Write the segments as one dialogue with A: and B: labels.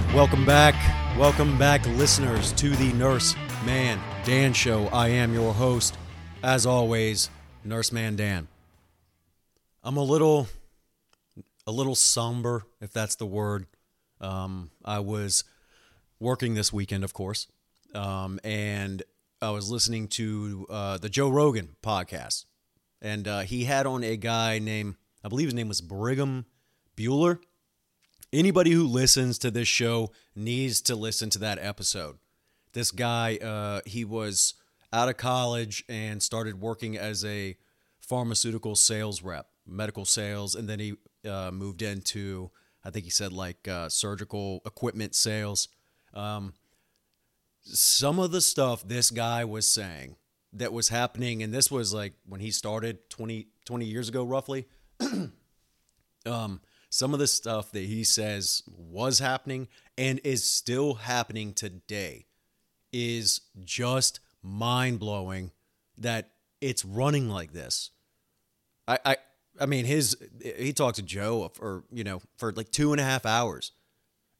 A: right. Welcome back. Welcome back, listeners, to the Nurse Man Dan Show. I am your host, as always, Nurse Man Dan. I'm a little, a little somber, if that's the word. Um, I was working this weekend, of course, um, and I was listening to uh, the Joe Rogan podcast, and uh, he had on a guy named, I believe his name was Brigham Buhler anybody who listens to this show needs to listen to that episode. This guy, uh, he was out of college and started working as a pharmaceutical sales rep, medical sales, and then he uh, moved into, I think he said like uh, surgical equipment sales. Um, some of the stuff this guy was saying that was happening, and this was like when he started 20, 20 years ago, roughly. um, some of the stuff that he says was happening and is still happening today is just mind blowing that it's running like this. I, I I mean his he talked to Joe for you know for like two and a half hours,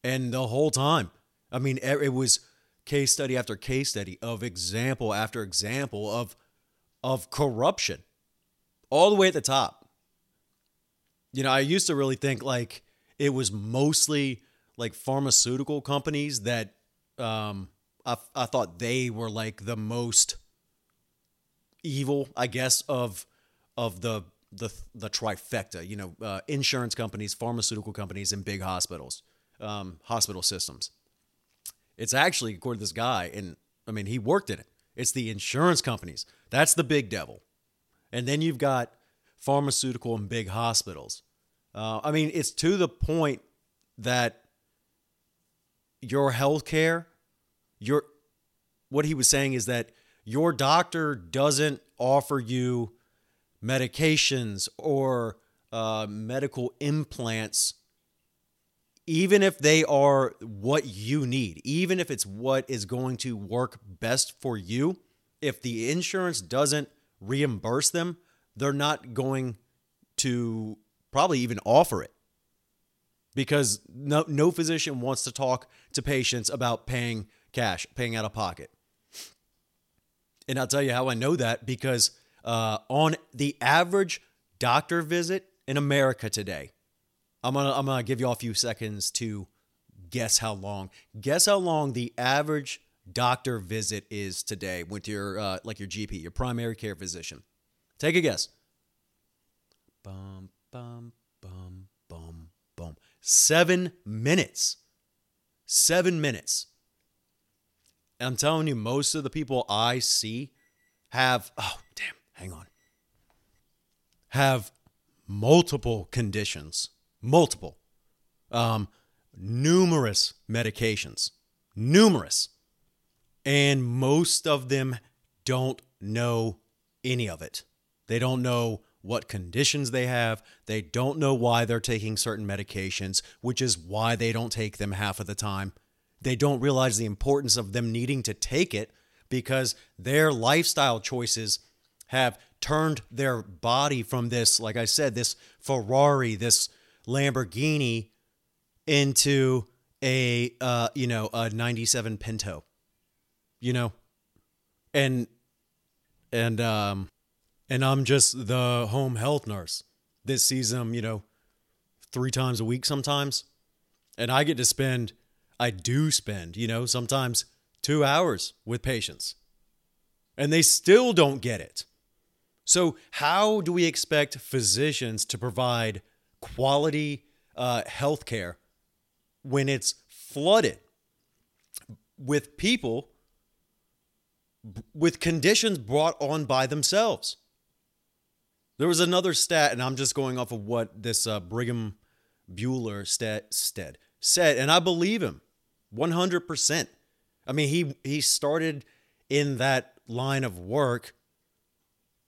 A: and the whole time, I mean it was case study after case study of example after example of of corruption, all the way at the top. You know, I used to really think like it was mostly like pharmaceutical companies that um, I, I thought they were like the most evil, I guess, of of the the the trifecta. You know, uh, insurance companies, pharmaceutical companies, and big hospitals, um, hospital systems. It's actually according to this guy, and I mean he worked in it. It's the insurance companies. That's the big devil, and then you've got pharmaceutical and big hospitals. Uh, I mean, it's to the point that your health care, your what he was saying is that your doctor doesn't offer you medications or uh, medical implants, even if they are what you need, even if it's what is going to work best for you. If the insurance doesn't reimburse them, they're not going to probably even offer it because no, no physician wants to talk to patients about paying cash, paying out of pocket. And I'll tell you how I know that because uh, on the average doctor visit in America today, I'm gonna I'm gonna give you all a few seconds to guess how long. Guess how long the average doctor visit is today with your uh, like your GP, your primary care physician. Take a guess. Bum bum, bum, bum, bum. Seven minutes. Seven minutes. And I'm telling you, most of the people I see have, oh, damn, hang on, have multiple conditions, multiple, um, numerous medications, numerous. And most of them don't know any of it. They don't know what conditions they have. They don't know why they're taking certain medications, which is why they don't take them half of the time. They don't realize the importance of them needing to take it because their lifestyle choices have turned their body from this, like I said, this Ferrari, this Lamborghini into a uh, you know, a 97 Pinto. You know? And and um and I'm just the home health nurse. This sees them, you know, three times a week sometimes. And I get to spend, I do spend, you know, sometimes two hours with patients. And they still don't get it. So, how do we expect physicians to provide quality uh, health care when it's flooded with people with conditions brought on by themselves? There was another stat, and I'm just going off of what this uh, Brigham Buhler stat, said, and I believe him 100%. I mean, he he started in that line of work,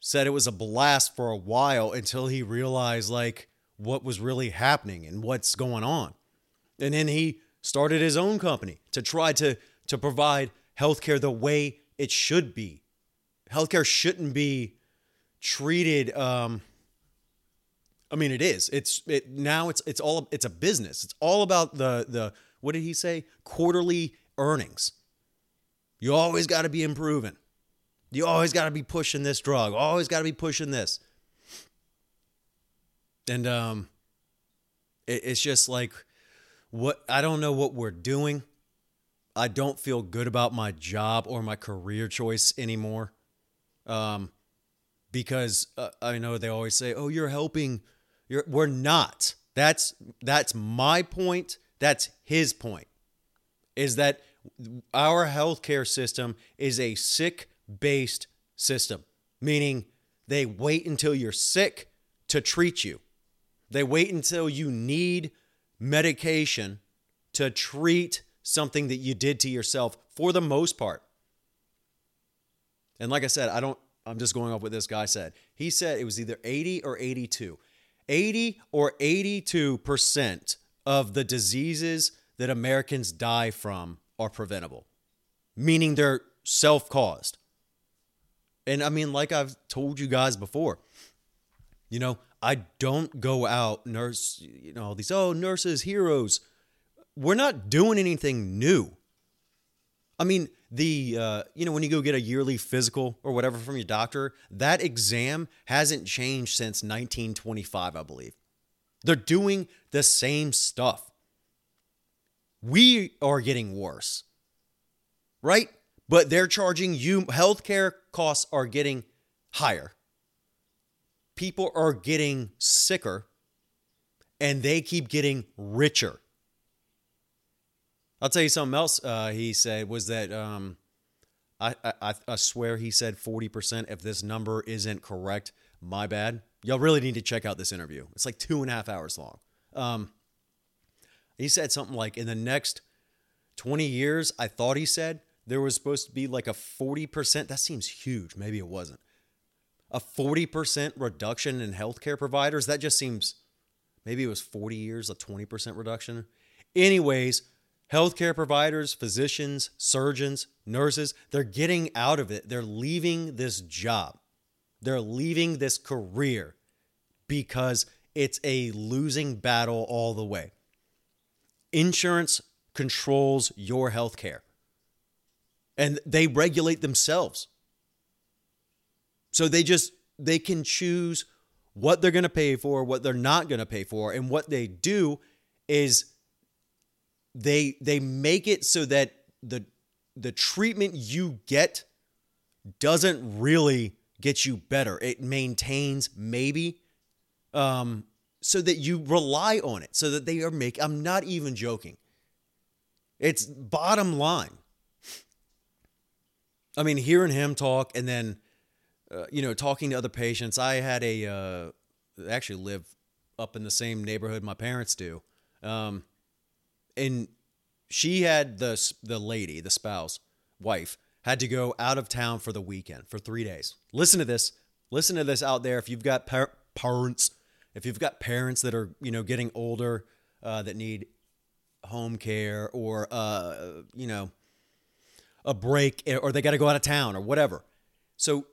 A: said it was a blast for a while until he realized like what was really happening and what's going on. And then he started his own company to try to to provide healthcare the way it should be. Healthcare shouldn't be treated um I mean it is. It's it now it's it's all it's a business. It's all about the the what did he say? Quarterly earnings. You always got to be improving. You always got to be pushing this drug. Always got to be pushing this. And um, it, it's just like what I don't know what we're doing. I don't feel good about my job or my career choice anymore. Um, because uh, I know they always say, "Oh, you're helping." You're, we're not. That's that's my point. That's his point. Is that our healthcare system is a sick based system, meaning they wait until you're sick to treat you. They wait until you need medication to treat something that you did to yourself for the most part. And like I said, I don't, I'm just going off what this guy said. He said it was either 80 or 82. 80 or 82% of the diseases that Americans die from are preventable, meaning they're self caused. And I mean, like I've told you guys before, you know, I don't go out nurse, you know, all these, oh, nurses, heroes. We're not doing anything new. I mean, the, uh, you know, when you go get a yearly physical or whatever from your doctor, that exam hasn't changed since 1925, I believe. They're doing the same stuff. We are getting worse, right? But they're charging you, healthcare costs are getting higher people are getting sicker and they keep getting richer. I'll tell you something else uh, he said was that um, I, I, I swear he said 40%. If this number isn't correct, my bad. Y'all really need to check out this interview. It's like two and a half hours long. Um, he said something like in the next 20 years, I thought he said there was supposed to be like a 40%. That seems huge. Maybe it wasn't a 40% reduction in healthcare providers. That just seems maybe it was 40 years, a 20% reduction. Anyways, healthcare providers, physicians, surgeons, nurses, they're getting out of it. They're leaving this job. They're leaving this career because it's a losing battle all the way. Insurance controls your healthcare and they regulate themselves. So they just they can choose what they're going to pay for, what they're not going to pay for, and what they do is they they make it so that the the treatment you get doesn't really get you better. It maintains maybe um so that you rely on it so that they are make I'm not even joking. It's bottom line. I mean, hearing him talk and then uh, you know, talking to other patients. I had a uh, actually live up in the same neighborhood my parents do, um, and she had the the lady, the spouse, wife, had to go out of town for the weekend for three days. Listen to this. Listen to this out there. If you've got par- parents, if you've got parents that are you know getting older uh, that need home care or uh, you know a break or they got to go out of town or whatever. So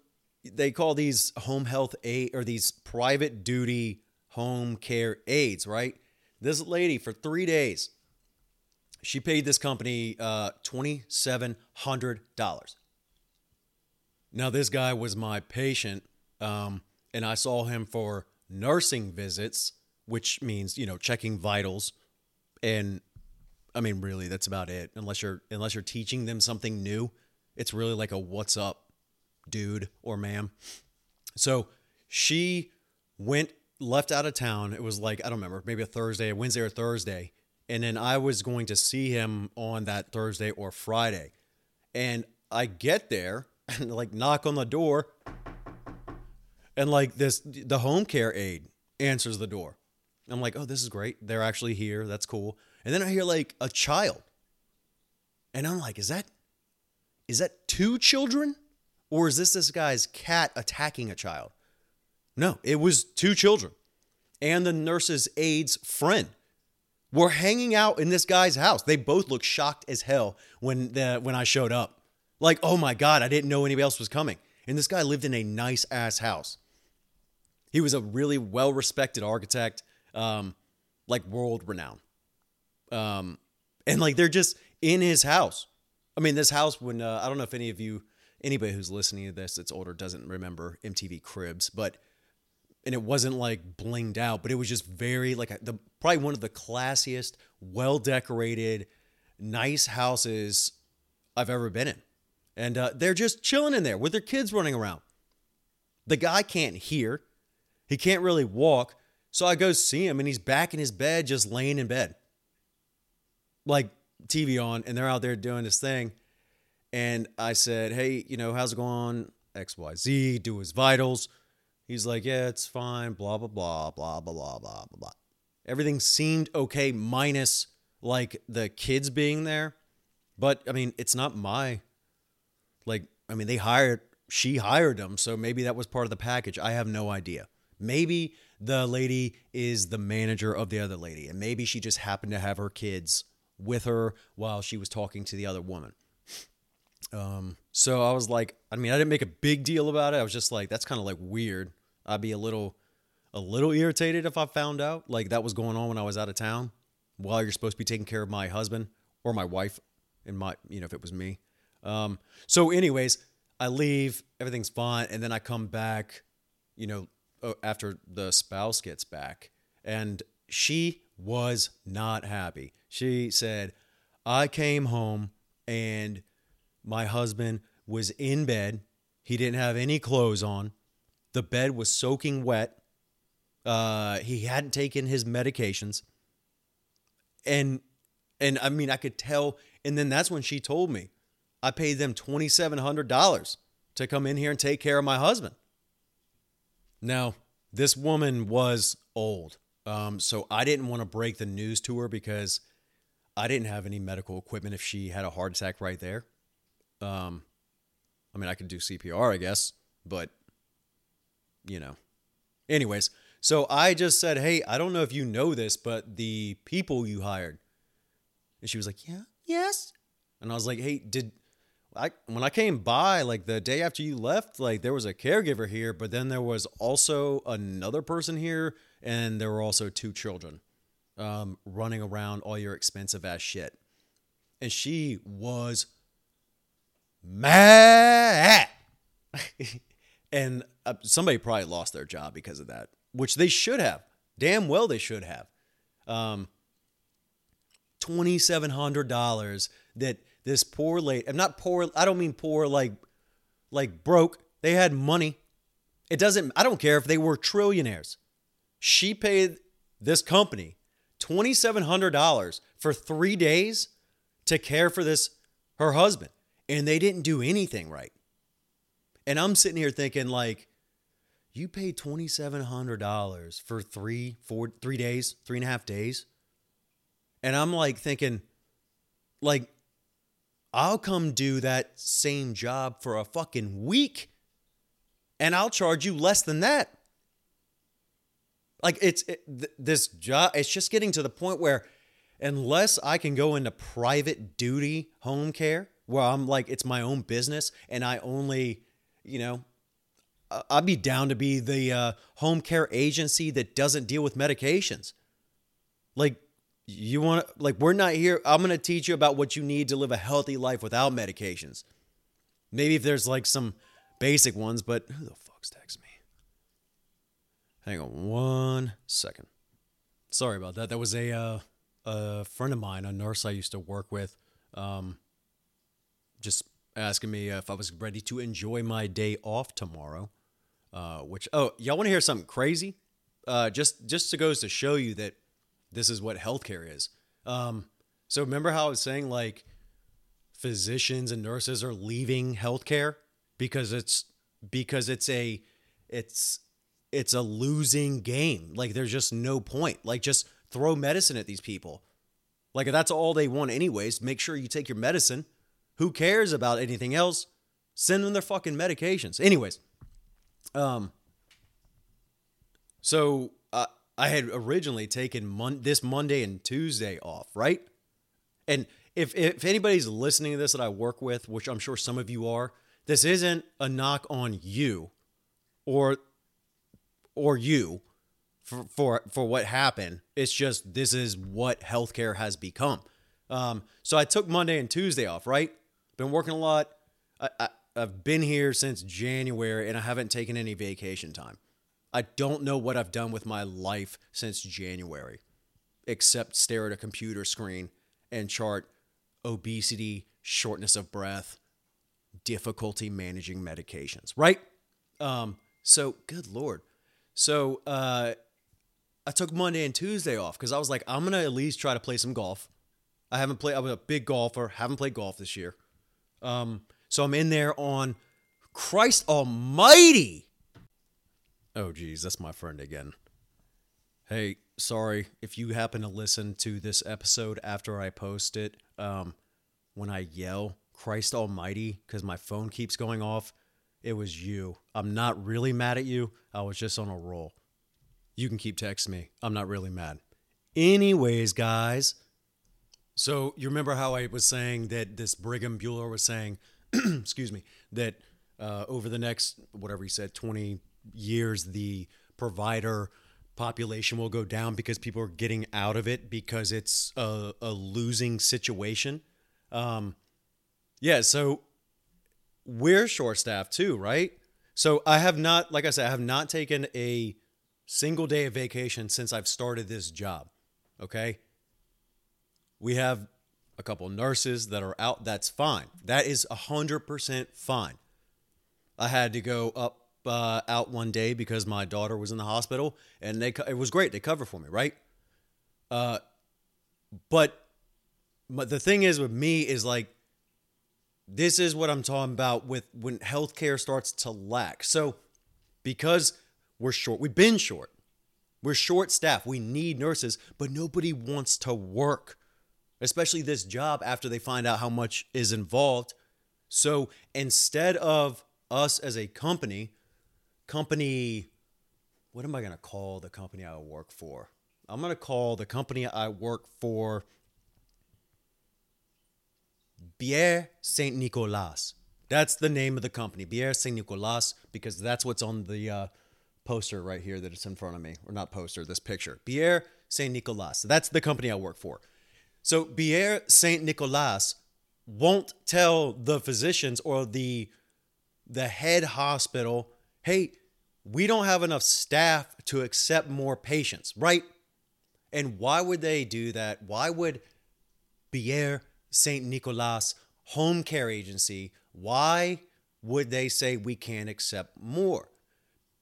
A: they call these home health aid or these private duty home care aides, right? This lady for three days, she paid this company uh, $2,700. Now, this guy was my patient, um, and I saw him for nursing visits, which means, you know, checking vitals. And I mean, really, that's about it. Unless you're unless you're teaching them something new, it's really like a what's up dude or ma'am. So she went, left out of town. It was like, I don't remember, maybe a Thursday, a Wednesday or Thursday. And then I was going to see him on that Thursday or Friday. And I get there and like knock on the door. And like this, the home care aide answers the door. I'm like, oh, this is great. They're actually here. That's cool. And then I hear like a child. And I'm like, is that is that two children? Or is this this guy's cat attacking a child? No, it was two children and the nurse's aide's friend were hanging out in this guy's house. They both looked shocked as hell when the when I showed up. Like, oh my God, I didn't know anybody else was coming. And this guy lived in a nice ass house. He was a really well respected architect, um, like world renowned. Um, and like they're just in his house. I mean, this house when uh, I don't know if any of you, anybody who's listening to this that's older doesn't remember MTV Cribs, but and it wasn't like blinged out, but it was just very like the probably one of the classiest, well decorated, nice houses I've ever been in, and uh, they're just chilling in there with their kids running around. The guy can't hear, he can't really walk, so I go see him, and he's back in his bed, just laying in bed, like TV on, and they're out there doing this thing. And I said, Hey, you know, how's it going? XYZ, do his vitals. He's like, Yeah, it's fine, blah, blah, blah, blah, blah, blah, blah, blah. Everything seemed okay, minus like the kids being there. But I mean, it's not my, like, I mean, they hired, she hired them. So maybe that was part of the package. I have no idea. Maybe the lady is the manager of the other lady, and maybe she just happened to have her kids with her while she was talking to the other woman. Um, so I was like, I mean, I didn't make a big deal about it. I was just like, that's kind of like weird. I'd be a little, a little irritated if I found out like that was going on when I was out of town while you're supposed to be taking care of my husband or my wife and my, you know, if it was me. Um, so anyways, I leave, everything's fine. And then I come back, you know, after the spouse gets back and she was not happy. She said, I came home and my husband was in bed. He didn't have any clothes on. The bed was soaking wet. Uh, he hadn't taken his medications. And and I mean I could tell and then that's when she told me I paid them $2700 to come in here and take care of my husband. Now, this woman was old. Um, so I didn't want to break the news to her because I didn't have any medical equipment if she had a heart attack right there. Um, I mean, I could do CPR, I guess, but you know. Anyways, so I just said, "Hey, I don't know if you know this, but the people you hired." And she was like, "Yeah, yes." And I was like, "Hey, did I when I came by like the day after you left, like there was a caregiver here, but then there was also another person here and there were also two children um, running around all your expensive ass shit. And she was mad. and uh, somebody probably lost their job because of that, which they should have. Damn well they should have. Um, $2,700 that this poor lady, I'm not poor, I don't mean poor like, like broke. They had money. It doesn't, I don't care if they were trillionaires. She paid this company $2,700 for three days to care for this, her husband, and they didn't do anything right. And I'm sitting here thinking, like, you paid $2,700 for three, four, three days, three and a half days. And I'm like thinking, like, I'll come do that same job for a fucking week and I'll charge you less than that. Like it's it, th- this job it's just getting to the point where unless I can go into private duty home care where I'm like it's my own business and I only, you know, I'd be down to be the uh, home care agency that doesn't deal with medications. Like you want to like we're not here i'm going to teach you about what you need to live a healthy life without medications. Maybe if there's like some basic ones but who the fuck's text me? Hang on one second. Sorry about that. That was a uh, a friend of mine a nurse i used to work with um, just asking me if i was ready to enjoy my day off tomorrow uh, which oh y'all want to hear something crazy uh, just just to goes to show you that this is what healthcare is. Um, so remember how I was saying like physicians and nurses are leaving healthcare because it's because it's a it's it's a losing game. Like there's just no point. Like just throw medicine at these people. Like that's all they want anyways, make sure you take your medicine. Who cares about anything else? Send them their fucking medications. Anyways, um so I had originally taken mon- this Monday and Tuesday off, right? And if if anybody's listening to this that I work with, which I'm sure some of you are, this isn't a knock on you or or you for for for what happened. It's just this is what healthcare has become. Um, so I took Monday and Tuesday off, right? Been working a lot. I, I, I've been here since January and I haven't taken any vacation time. I don't know what I've done with my life since January, except stare at a computer screen and chart obesity, shortness of breath, difficulty managing medications, right? Um, so, good Lord. So, uh, I took Monday and Tuesday off because I was like, I'm going to at least try to play some golf. I haven't played, I was a big golfer, haven't played golf this year. Um, so I'm in there on Christ Almighty. Oh, geez, that's my friend again. Hey, sorry if you happen to listen to this episode after I post it. Um, when I yell Christ Almighty because my phone keeps going off, it was you. I'm not really mad at you. I was just on a roll. You can keep texting me. I'm not really mad. Anyways, guys. So you remember how I was saying that this Brigham Buhler was saying, excuse me, that uh, over the next whatever he said, 20 years, the provider population will go down because people are getting out of it because it's a, a losing situation. Um, yeah, so we're short staffed too, right? So I have not, like I said, I have not taken a single day of vacation since I've started this job. Okay. We have a couple nurses that are out. That's fine. That is 100% fine. I had to go up uh, out one day because my daughter was in the hospital, and they it was great. They cover for me, right? Uh, but but the thing is with me is like this is what I'm talking about with when healthcare starts to lack. So because we're short, we've been short. We're short staff. We need nurses, but nobody wants to work, especially this job after they find out how much is involved. So instead of us as a company company what am I going to call the company I work for? I'm going to call the company I work for Bière Saint Nicolas. That's the name of the company, Bière Saint Nicolas, because that's what's on the uh, poster right here that it's in front of me, or not poster, this picture. Bière Saint Nicolas. That's the company I work for. So Bière Saint Nicolas won't tell the physicians or the the head hospital hey, we don't have enough staff to accept more patients, right? And why would they do that? Why would Bière Saint Nicolas home care agency, why would they say we can't accept more?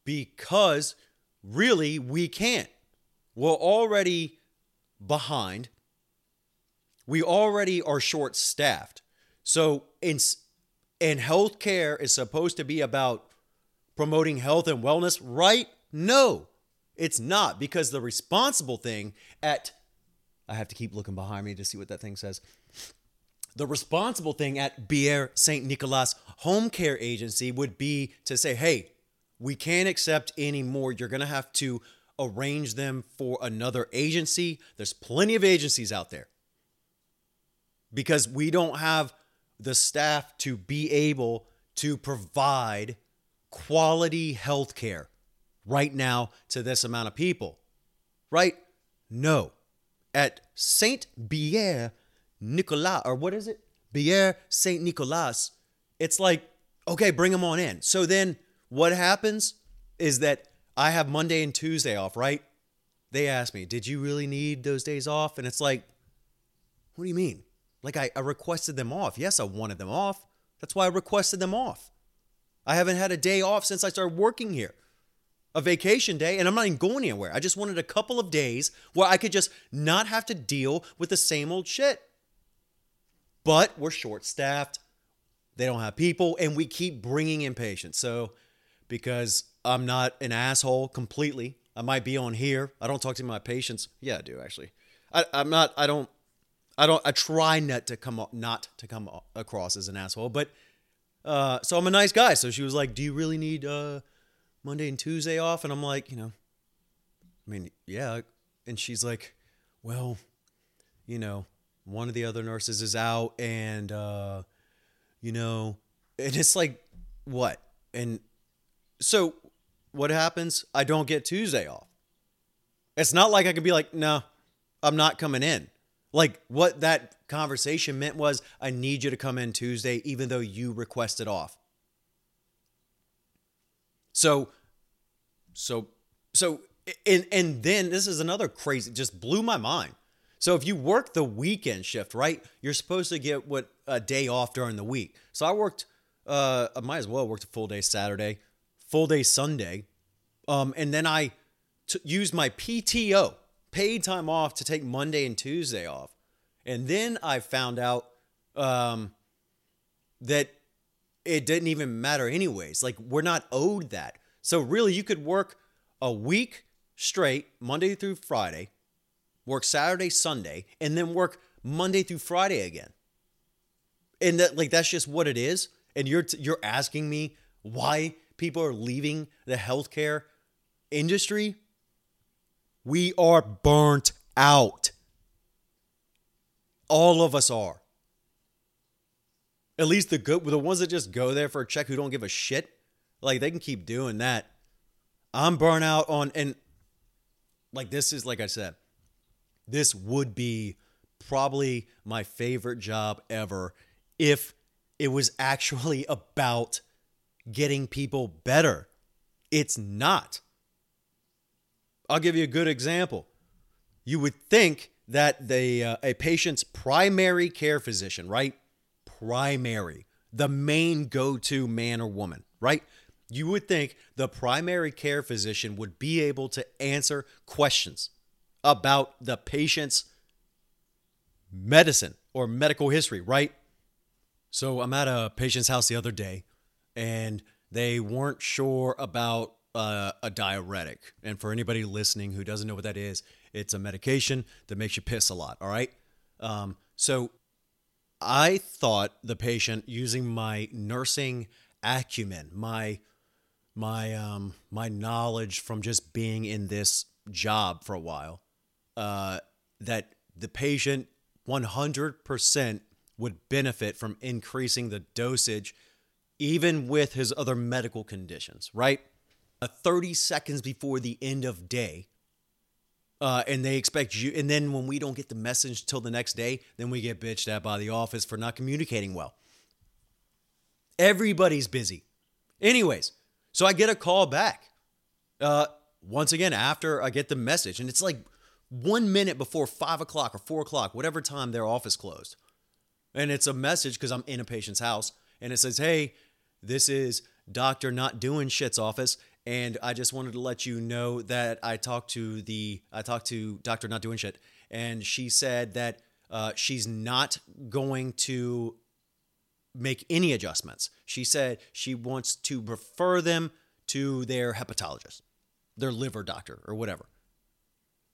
A: Because really we can't. We're already behind. We already are short staffed. So in and healthcare is supposed to be about promoting health and wellness, right? No, it's not because the responsible thing at, I have to keep looking behind me to see what that thing says. The responsible thing at Bière St. Nicolas Home Care Agency would be to say, hey, we can't accept any more. You're going to have to arrange them for another agency. There's plenty of agencies out there because we don't have the staff to be able to provide quality health care right now to this amount of people, right? No. At Saint Bière Nicolas, or what is it? Bière Saint Nicolas, it's like, okay, bring them on in. So then what happens is that I have Monday and Tuesday off, right? They ask me, did you really need those days off? And it's like, what do you mean? Like I, I requested them off. Yes, I wanted them off. That's why I requested them off. I haven't had a day off since I started working here. A vacation day, and I'm not even going anywhere. I just wanted a couple of days where I could just not have to deal with the same old shit. But we're short staffed. They don't have people, and we keep bringing in patients. So, because I'm not an asshole completely, I might be on here. I don't talk to my patients. Yeah, I do actually. I, I'm not. I don't. I don't. I try not to come not to come across as an asshole, but uh, so I'm a nice guy. So she was like, "Do you really need uh, Monday and Tuesday off?" And I'm like, you know, I mean, yeah. And she's like, "Well, you know, one of the other nurses is out, and uh, you know, and it's like, what?" And so what happens? I don't get Tuesday off. It's not like I could be like, "No, I'm not coming in." Like what that conversation meant was I need you to come in Tuesday even though you requested off. So so so and and then this is another crazy just blew my mind. So if you work the weekend shift, right? You're supposed to get what a day off during the week. So I worked uh I might as well worked a full day Saturday, full day Sunday. Um and then I t- used my PTO, paid time off to take Monday and Tuesday off. And then I found out um that it didn't even matter anyways. Like we're not owed that. So really you could work a week straight, Monday through Friday, work Saturday, Sunday, and then work Monday through Friday again. And that like that's just what it is. And you're you're asking me why people are leaving the healthcare industry? We are burnt out. All of us are. At least the good the ones that just go there for a check who don't give a shit, like they can keep doing that. I'm burnt out on and like this is like I said, this would be probably my favorite job ever if it was actually about getting people better. It's not. I'll give you a good example. You would think that the uh, a patient's primary care physician, right? Primary, the main go-to man or woman, right? You would think the primary care physician would be able to answer questions about the patient's medicine or medical history, right? So I'm at a patient's house the other day and they weren't sure about uh, a diuretic. And for anybody listening who doesn't know what that is, it's a medication that makes you piss a lot, all right? Um, so I thought the patient using my nursing acumen, my my um my knowledge from just being in this job for a while uh that the patient 100% would benefit from increasing the dosage even with his other medical conditions right uh, 30 seconds before the end of day uh, and they expect you and then when we don't get the message till the next day then we get bitched at by the office for not communicating well everybody's busy anyways so I get a call back. Uh, once again, after I get the message, and it's like one minute before five o'clock or four o'clock, whatever time their office closed. And it's a message because I'm in a patient's house, and it says, Hey, this is Dr. Not Doing Shit's office. And I just wanted to let you know that I talked to the I talked to Dr. Not Doing Shit, and she said that uh, she's not going to make any adjustments. She said she wants to refer them to their hepatologist, their liver doctor, or whatever.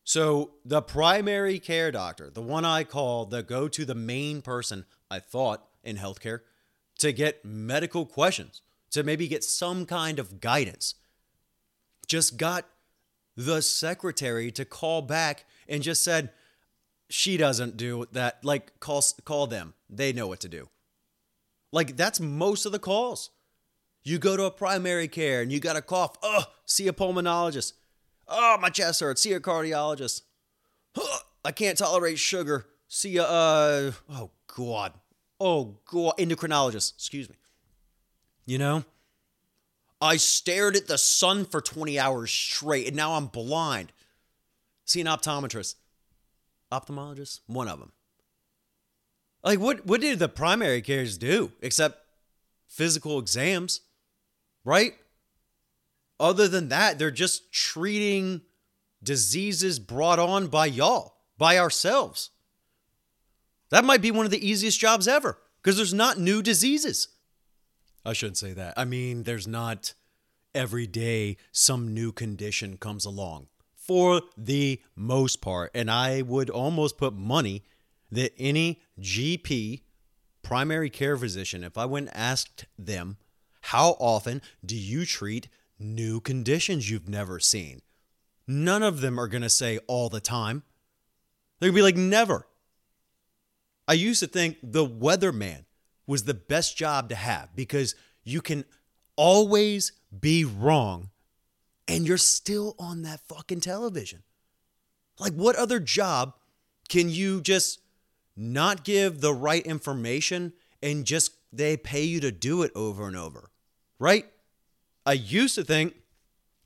A: So the primary care doctor, the one I call the go to the main person I thought in healthcare to get medical questions, to maybe get some kind of guidance, just got the secretary to call back and just said, she doesn't do that. Like, call, call them. They know what to do. Like that's most of the calls. You go to a primary care and you got a cough. Oh, see a pulmonologist. Oh, my chest hurts. See a cardiologist. Oh, I can't tolerate sugar. See a uh oh god. Oh god, endocrinologist. Excuse me. You know? I stared at the sun for 20 hours straight and now I'm blind. See an optometrist. Ophthalmologist? One of them. Like what what did the primary cares do except physical exams? Right? Other than that, they're just treating diseases brought on by y'all, by ourselves. That might be one of the easiest jobs ever because there's not new diseases. I shouldn't say that. I mean, there's not every day some new condition comes along for the most part. And I would almost put money that any GP, primary care physician, if I went and asked them, how often do you treat new conditions you've never seen? None of them are going to say all the time. They're going to be like, never. I used to think the weatherman was the best job to have because you can always be wrong and you're still on that fucking television. Like, what other job can you just not give the right information and just they pay you to do it over and over, right? I used to think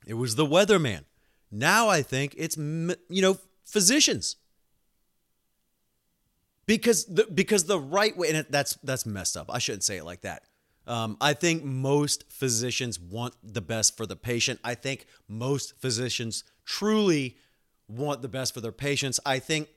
A: it was the weatherman. Now I think it's you know physicians because the because the right way and that's that's messed up. I shouldn't say it like that. Um, I think most physicians want the best for the patient. I think most physicians truly want the best for their patients. I think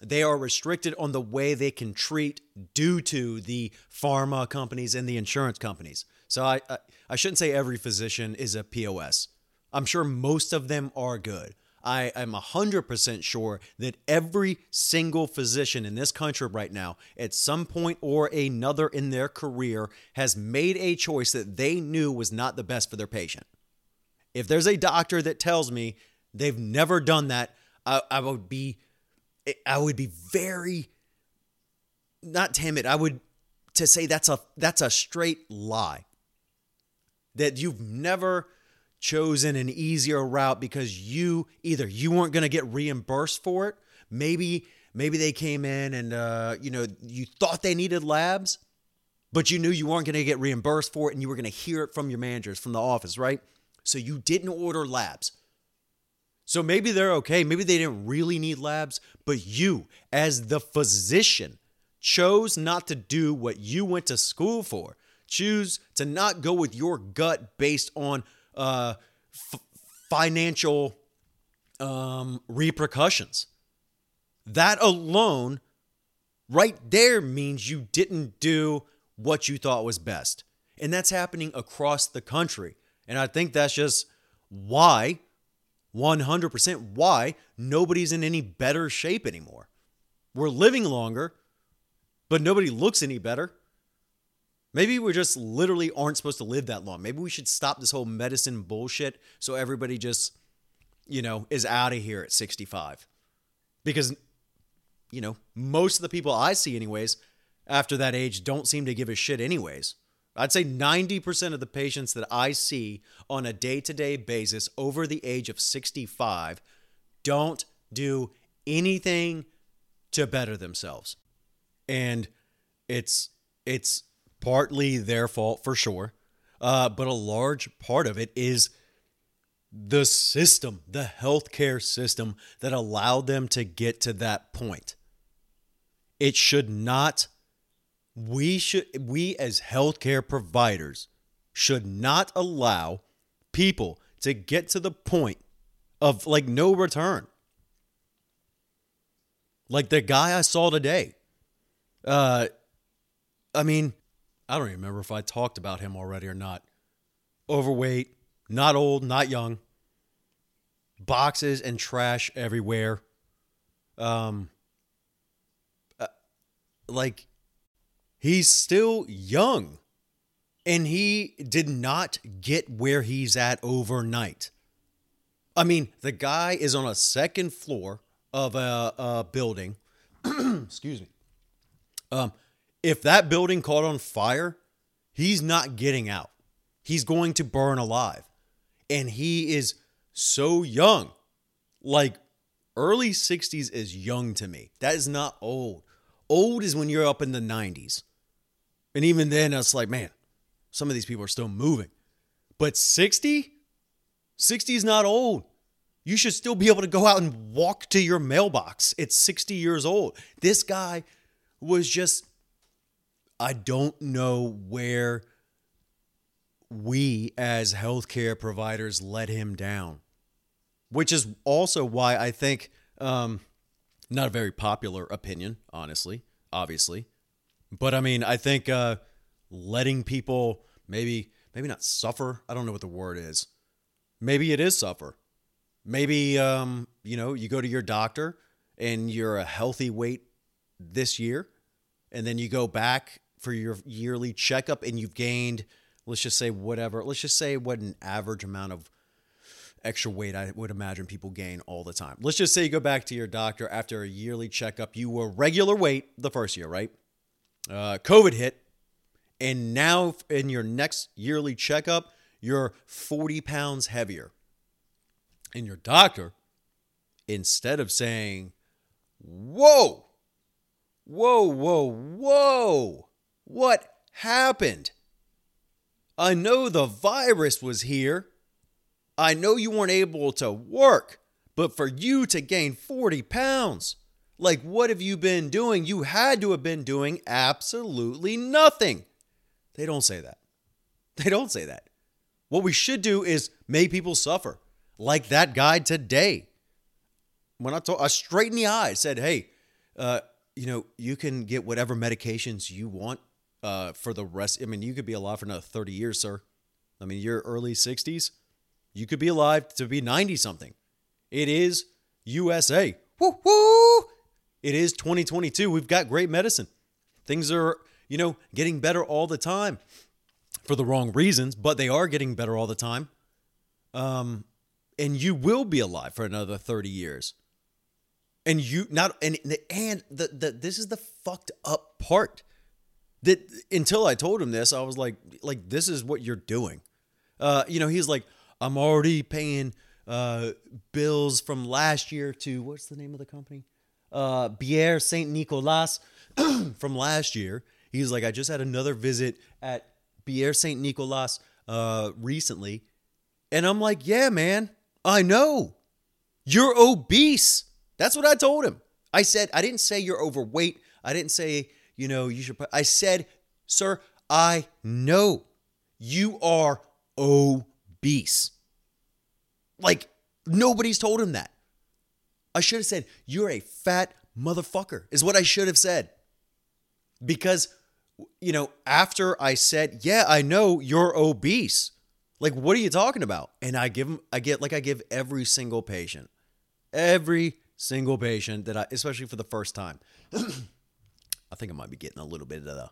A: they are restricted on the way they can treat due to the pharma companies and the insurance companies. So I, I, I shouldn't say every physician is a POS. I'm sure most of them are good. I am 100% sure that every single physician in this country right now, at some point or another in their career, has made a choice that they knew was not the best for their patient. If there's a doctor that tells me they've never done that, I, I would be, I would be very, not timid. I would to say that's a that's a straight lie. That you've never chosen an easier route because you either you weren't going to get reimbursed for it maybe maybe they came in and uh, you know you thought they needed labs but you knew you weren't going to get reimbursed for it and you were going to hear it from your managers from the office right? So you didn't order labs. So maybe they're okay maybe they didn't really need labs but you as the physician chose not to do what you went to school for. Choose to not go with your gut based on uh, f- financial um, repercussions. That alone, right there, means you didn't do what you thought was best. And that's happening across the country. And I think that's just why, 100% why, nobody's in any better shape anymore. We're living longer, but nobody looks any better. Maybe we just literally aren't supposed to live that long. Maybe we should stop this whole medicine bullshit so everybody just, you know, is out of here at 65. Because, you know, most of the people I see, anyways, after that age don't seem to give a shit, anyways. I'd say 90% of the patients that I see on a day to day basis over the age of 65 don't do anything to better themselves. And it's, it's, partly their fault for sure, uh, but a large part of it is the system, the healthcare system that allowed them to get to that point. It should not, we should, we as healthcare providers should not allow people to get to the point of like no return. Like the guy I saw today. Uh, I mean, I don't remember if I talked about him already or not. Overweight, not old, not young. Boxes and trash everywhere. Um, uh, like he's still young and he did not get where he's at overnight. I mean, the guy is on a second floor of a, a building. Excuse me. Um, if that building caught on fire, he's not getting out. He's going to burn alive. And he is so young. Like early 60s is young to me. That is not old. Old is when you're up in the 90s. And even then, it's like, man, some of these people are still moving. But 60? 60 is not old. You should still be able to go out and walk to your mailbox. It's 60 years old. This guy was just I don't know where we as healthcare providers let him down, which is also why I think, um, not a very popular opinion, honestly, obviously. But I mean, I think uh, letting people maybe, maybe not suffer. I don't know what the word is. Maybe it is suffer. Maybe, um, you know, you go to your doctor and you're a healthy weight this year, and then you go back for your yearly checkup and you've gained, let's just say whatever, let's just say what an average amount of extra weight I would imagine people gain all the time. Let's just say you go back to your doctor after a yearly checkup. You were regular weight the first year, right? Uh, COVID hit, and now in your next yearly checkup, you're 40 pounds heavier. And your doctor, instead of saying, Whoa, Whoa, whoa, whoa. What happened? I know the virus was here. I know you weren't able to work, but for you to gain 40 pounds, like what have you been doing? You had to have been doing absolutely nothing. They don't say that. They don't say that. What we should do is make people suffer, like that guy today. When I told, I straight in the eye said, "Hey, uh, you know, you can get whatever medications you want uh, for the rest. I mean, you could be alive for another thirty years, sir. I mean, you're early sixties. You could be alive to be ninety something. It is USA. Woo woo! It is 2022. We've got great medicine. Things are, you know, getting better all the time for the wrong reasons, but they are getting better all the time. Um, and you will be alive for another 30 years. And you not and and the, the this is the fucked up part. That until I told him this, I was like, like this is what you're doing. Uh, you know, he's like, I'm already paying uh bills from last year to what's the name of the company? Uh Bière Saint Nicolas from last year. He's like, I just had another visit at Bière Saint Nicolas uh, recently. And I'm like, yeah, man, I know. You're obese. That's what I told him. I said, I didn't say you're overweight. I didn't say, you know, you should. I said, sir, I know you are obese. Like, nobody's told him that. I should have said, you're a fat motherfucker, is what I should have said. Because you know, after I said, "Yeah, I know you're obese." Like, what are you talking about? And I give them, I get like I give every single patient, every single patient that I, especially for the first time. I think I might be getting a little bit of a,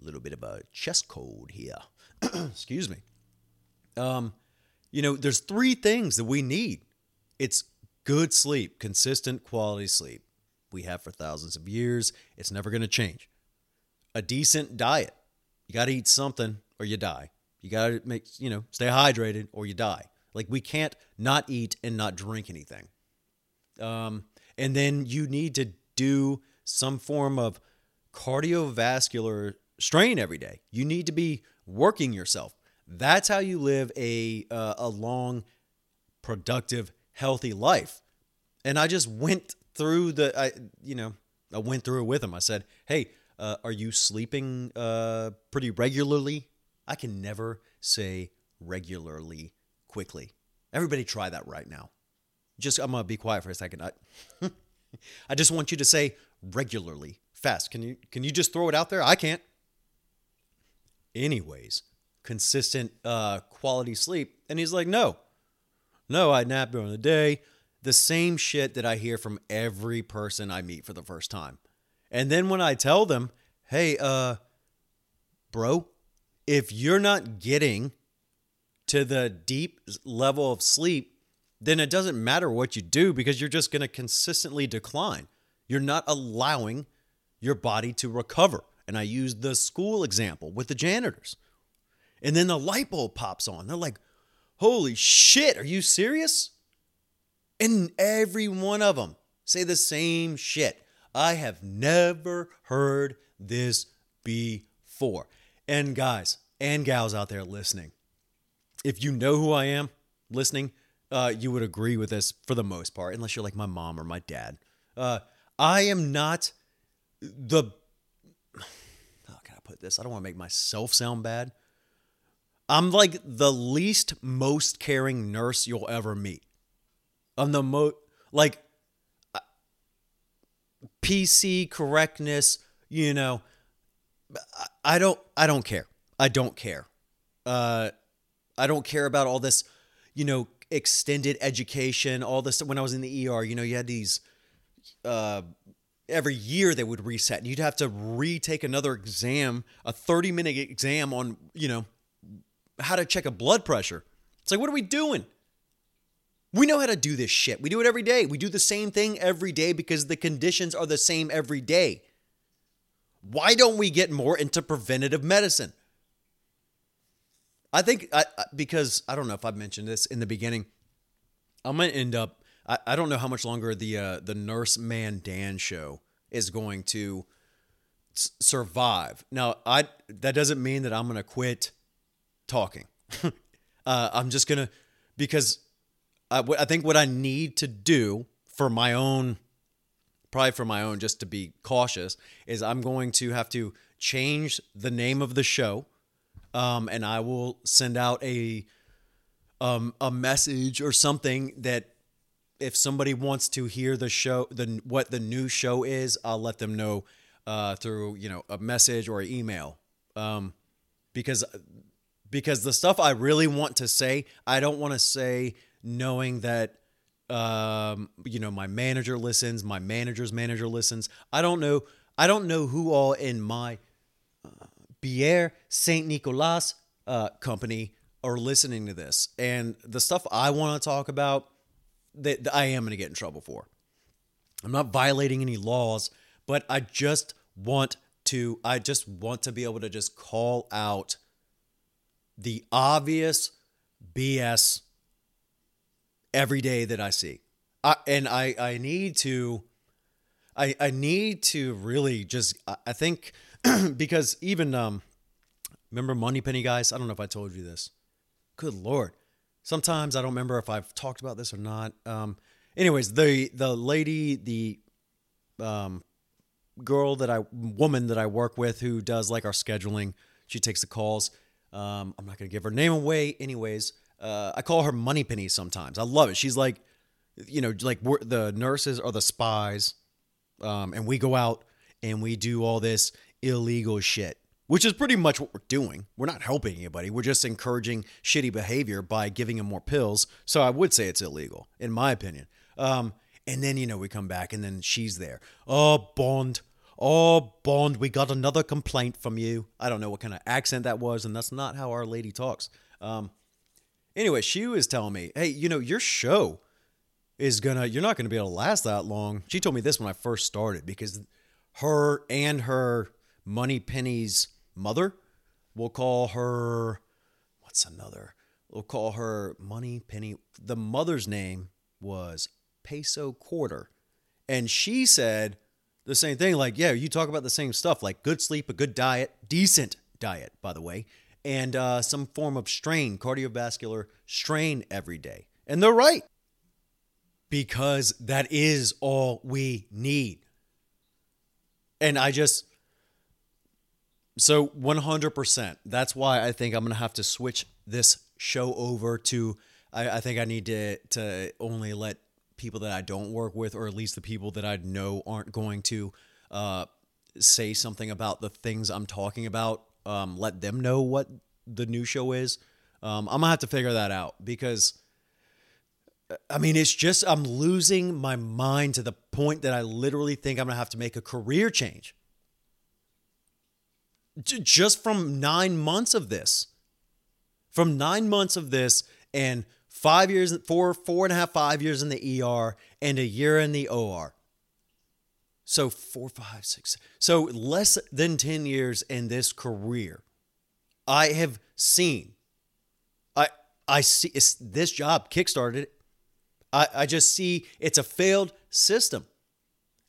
A: little bit of a chest cold here. Excuse me. Um, you know, there's three things that we need. It's good sleep, consistent quality sleep. We have for thousands of years. It's never going to change a decent diet. You got to eat something or you die. You got to make, you know, stay hydrated or you die. Like we can't not eat and not drink anything. Um, and then you need to do some form of cardiovascular strain every day. You need to be working yourself. That's how you live a uh, a long, productive, healthy life. And I just went through the, I you know, I went through it with him. I said, "Hey, uh, are you sleeping uh, pretty regularly? I can never say regularly quickly. Everybody try that right now. Just I'm gonna be quiet for a second. I, I just want you to say regularly fast. Can you can you just throw it out there? I can't. Anyways, consistent uh, quality sleep, and he's like, no, no, I nap during the day. The same shit that I hear from every person I meet for the first time. And then when I tell them, hey, uh, bro, if you're not getting to the deep level of sleep, then it doesn't matter what you do because you're just going to consistently decline. You're not allowing your body to recover. And I used the school example with the janitors. And then the light bulb pops on. They're like, holy shit, are you serious? And every one of them say the same shit. I have never heard this before. And guys and gals out there listening, if you know who I am listening, uh, you would agree with this for the most part, unless you're like my mom or my dad. Uh, I am not the. How can I put this? I don't want to make myself sound bad. I'm like the least most caring nurse you'll ever meet. I'm the most like PC correctness, you know, I don't I don't care. I don't care. Uh I don't care about all this, you know, extended education, all this when I was in the ER, you know, you had these uh every year they would reset and you'd have to retake another exam, a 30 minute exam on, you know, how to check a blood pressure. It's like, what are we doing? We know how to do this shit. We do it every day. We do the same thing every day because the conditions are the same every day. Why don't we get more into preventative medicine? I think I, because I don't know if I've mentioned this in the beginning. I'm gonna end up. I, I don't know how much longer the uh, the Nurse Man Dan show is going to s- survive. Now, I that doesn't mean that I'm going to quit talking. uh, I'm just going to because I, I think what I need to do for my own probably for my own just to be cautious is I'm going to have to change the name of the show um, and I will send out a um, a message or something that if somebody wants to hear the show the what the new show is I'll let them know uh, through you know a message or an email. Um, because because the stuff I really want to say I don't want to say knowing that um, you know my manager listens my manager's manager listens. I don't know I don't know who all in my Bière Saint Nicolas uh, company are listening to this, and the stuff I want to talk about that, I am going to get in trouble for. I'm not violating any laws, but I just want to. I just want to be able to just call out the obvious BS every day that I see, I, and I I need to. I, I need to really just I think because even um remember Moneypenny guys I don't know if I told you this good lord sometimes I don't remember if I've talked about this or not. Um anyways the the lady the um girl that I woman that I work with who does like our scheduling she takes the calls. Um I'm not gonna give her name away anyways. Uh I call her Moneypenny sometimes. I love it. She's like you know like the nurses are the spies um, and we go out and we do all this illegal shit, which is pretty much what we're doing. We're not helping anybody. We're just encouraging shitty behavior by giving them more pills. So I would say it's illegal, in my opinion. Um, and then you know we come back and then she's there. Oh Bond, oh Bond, we got another complaint from you. I don't know what kind of accent that was, and that's not how our lady talks. Um, anyway, she was telling me, hey, you know your show is gonna you're not gonna be able to last that long. She told me this when I first started because her and her Moneypenny's mother We'll call her what's another? We'll call her Moneypenny. The mother's name was Peso Quarter. And she said the same thing, like, yeah, you talk about the same stuff, like good sleep, a good diet, decent diet, by the way, and uh, some form of strain, cardiovascular strain every day. And they're right because that is all we need. And I just, so 100%. That's why I think I'm going to have to switch this show over to, I, I think I need to, to only let people that I don't work with, or at least the people that I know aren't going to uh, say something about the things I'm talking about, um, let them know what the new show is. Um, I'm going to have to figure that out because I mean, it's just I'm losing my mind to the point that I literally think I'm gonna have to make a career change. Just from nine months of this, from nine months of this, and five years, four, four and a half, five years in the ER, and a year in the OR. So four, five, six. So less than ten years in this career, I have seen. I I see this job kickstarted. I, I just see it's a failed system.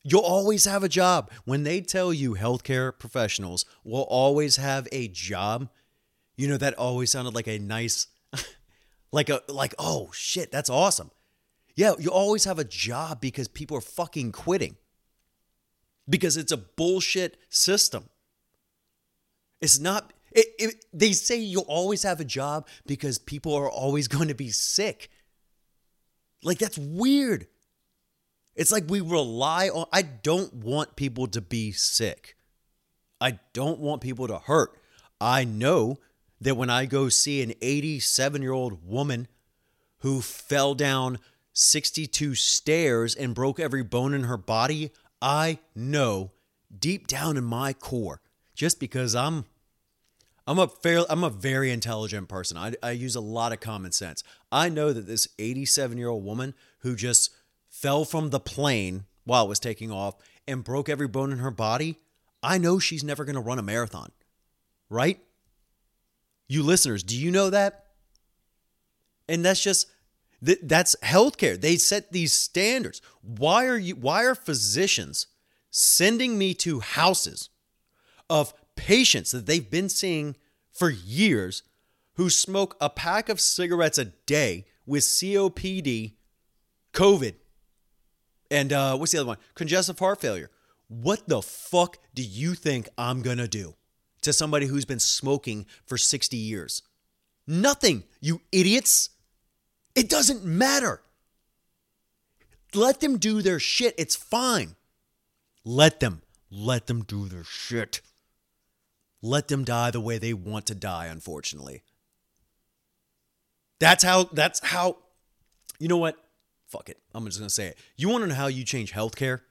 A: You'll always have a job. When they tell you healthcare professionals will always have a job, you know, that always sounded like a nice, like a, like, oh shit, that's awesome. Yeah, you always have a job because people are fucking quitting. Because it's a bullshit system. It's not, it, it, they say you'll always have a job because people are always going to be sick. Like that's weird. It's like we rely on I don't want people to be sick. I don't want people to hurt. I know that when I go see an 87-year-old woman who fell down 62 stairs and broke every bone in her body, I know deep down in my core just because I'm I'm a fair I'm a very intelligent person. I, I use a lot of common sense. I know that this 87 year old woman who just fell from the plane while it was taking off and broke every bone in her body, I know she's never going to run a marathon. Right? You listeners, do you know that? And that's just th- that's healthcare. They set these standards. Why are you why are physicians sending me to houses of patients that they've been seeing for years who smoke a pack of cigarettes a day with COPD, COVID, and uh, what's the other one? Congestive heart failure. What the fuck do you think I'm gonna do to somebody who's been smoking for 60 years? Nothing, you idiots. It doesn't matter. Let them do their shit. It's fine. Let them. Let them do their shit. Let them die the way they want to die, unfortunately. That's how, that's how, you know what? Fuck it. I'm just going to say it. You want to know how you change healthcare?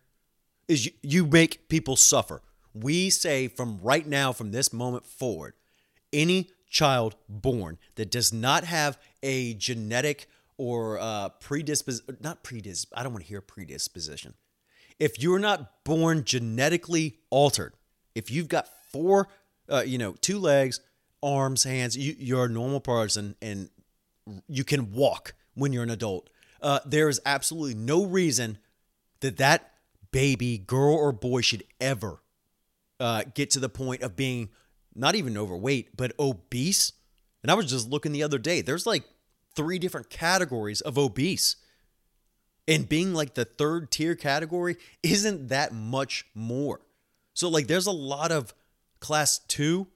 A: Is you, you make people suffer. We say from right now, from this moment forward, any child born that does not have a genetic or uh, predisposition, not predis, I don't want to hear predisposition. If you're not born genetically altered, if you've got four, uh, you know, two legs, arms, hands, you, you're a normal person and you can walk when you're an adult. Uh, there is absolutely no reason that that baby, girl or boy, should ever uh, get to the point of being not even overweight, but obese. And I was just looking the other day. There's like three different categories of obese. And being like the third tier category isn't that much more. So, like, there's a lot of class two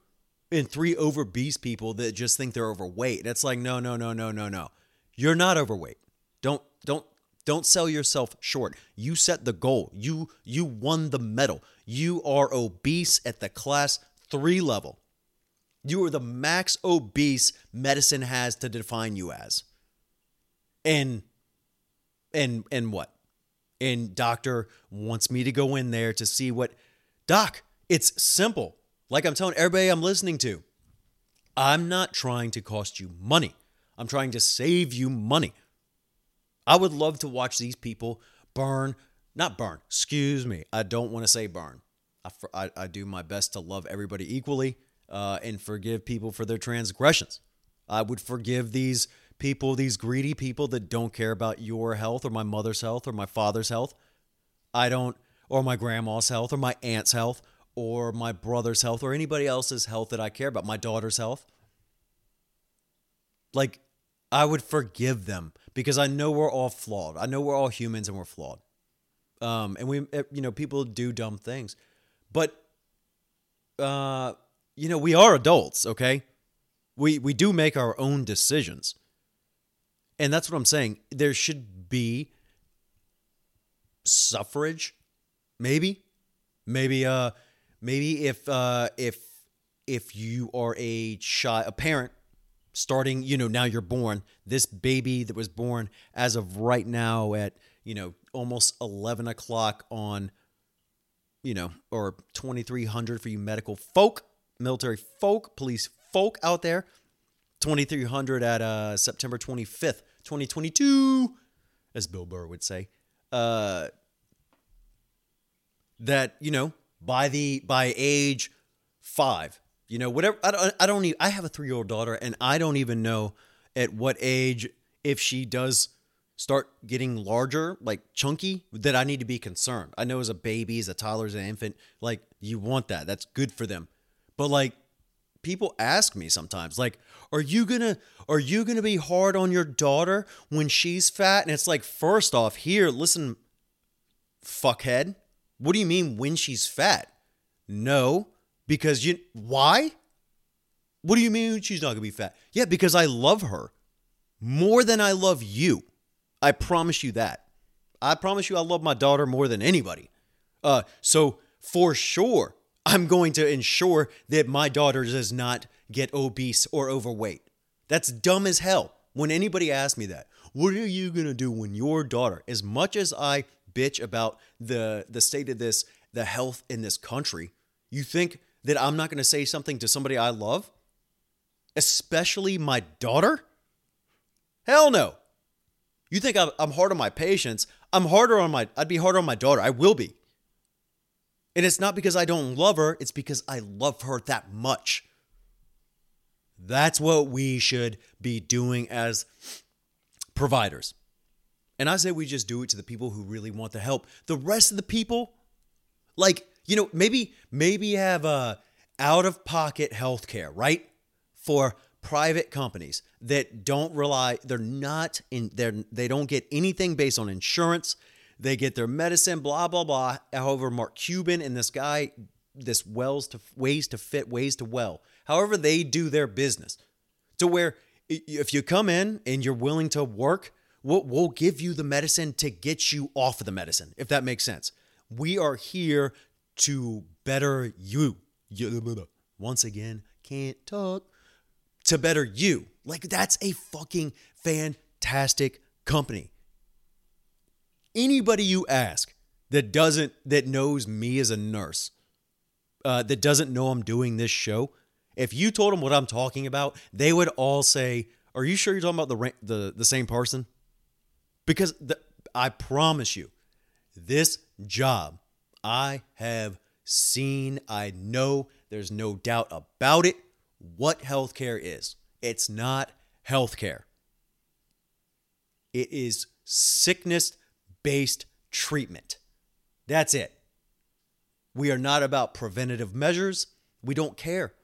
A: and three obese people that just think they're overweight. And it's like, no, no, no, no, no, no. You're not overweight. Don't, don't, don't sell yourself short. You set the goal. You, you won the medal. You are obese at the class three level. You are the max obese medicine has to define you as. And and and what? And doctor wants me to go in there to see what doc, it's simple. Like I'm telling everybody I'm listening to. I'm not trying to cost you money. I'm trying to save you money. I would love to watch these people burn, not burn, excuse me. I don't want to say burn. I, I, I do my best to love everybody equally uh, and forgive people for their transgressions. I would forgive these people, these greedy people that don't care about your health or my mother's health or my father's health. I don't, or my grandma's health or my aunt's health or my brother's health or anybody else's health that I care about, my daughter's health. Like, I would forgive them because I know we're all flawed. I know we're all humans and we're flawed. Um, and we, eh, you know, people do dumb things. But uh, you know, we are adults, okay? We we do make our own decisions. And that's what I'm saying. There should be suffrage, maybe. Maybe uh maybe if uh if if you are a child a parent starting, you know, now you're born, this baby that was born as of right now at, you know, almost eleven o'clock on you know, or 2300 for you medical folk, military folk, police folk out there. 2300 at uh, September 25th, 2022, as Bill Burr would say. Uh, that, you know, by the by age 5, you know, whatever I don't I don't even, I have a 3-year-old daughter and I don't even know at what age if she does start getting larger, like chunky, that I need to be concerned. I know as a baby, as a toddler, as an infant, like you want that. That's good for them. But like people ask me sometimes, like, are you gonna are you gonna be hard on your daughter when she's fat? And it's like, first off, here, listen, fuckhead. What do you mean when she's fat? No, because you why? What do you mean she's not gonna be fat? Yeah, because I love her more than I love you. I promise you that. I promise you I love my daughter more than anybody. Uh, so for sure, I'm going to ensure that my daughter does not get obese or overweight. That's dumb as hell. When anybody asks me that, what are you going to do when your daughter, as much as I bitch about the the state of this, the health in this country, you think that I'm not going to say something to somebody I love? Especially my daughter? Hell no. You think I'm hard on my patients? I'm harder on my. I'd be harder on my daughter. I will be. And it's not because I don't love her. It's because I love her that much. That's what we should be doing as providers. And I say we just do it to the people who really want the help. The rest of the people, like you know, maybe maybe have uh out of pocket health care, right? For private companies that don't rely, they're not in, they're, they don't get anything based on insurance. They get their medicine, blah, blah, blah. However, Mark Cuban and this guy, this wells to ways to fit, Ways2Well, however, they do their business to where if you come in and you're willing to work, we'll, we'll give you the medicine to get you off of the medicine, if that makes sense. We are here to better you. Once again, can't talk. To better you. Like, that's a fucking fantastic company. Anybody you ask that doesn't, that knows me as a nurse, uh, that doesn't know I'm doing this show, if you told them what I'm talking about, they would all say, "Are you sure you're talking about the the, the same person?" Because the, I promise you, this job I have seen, I know, there's no doubt about it, what healthcare is. It's not healthcare. It is sickness based treatment. That's it. We are not about preventative measures. We don't care.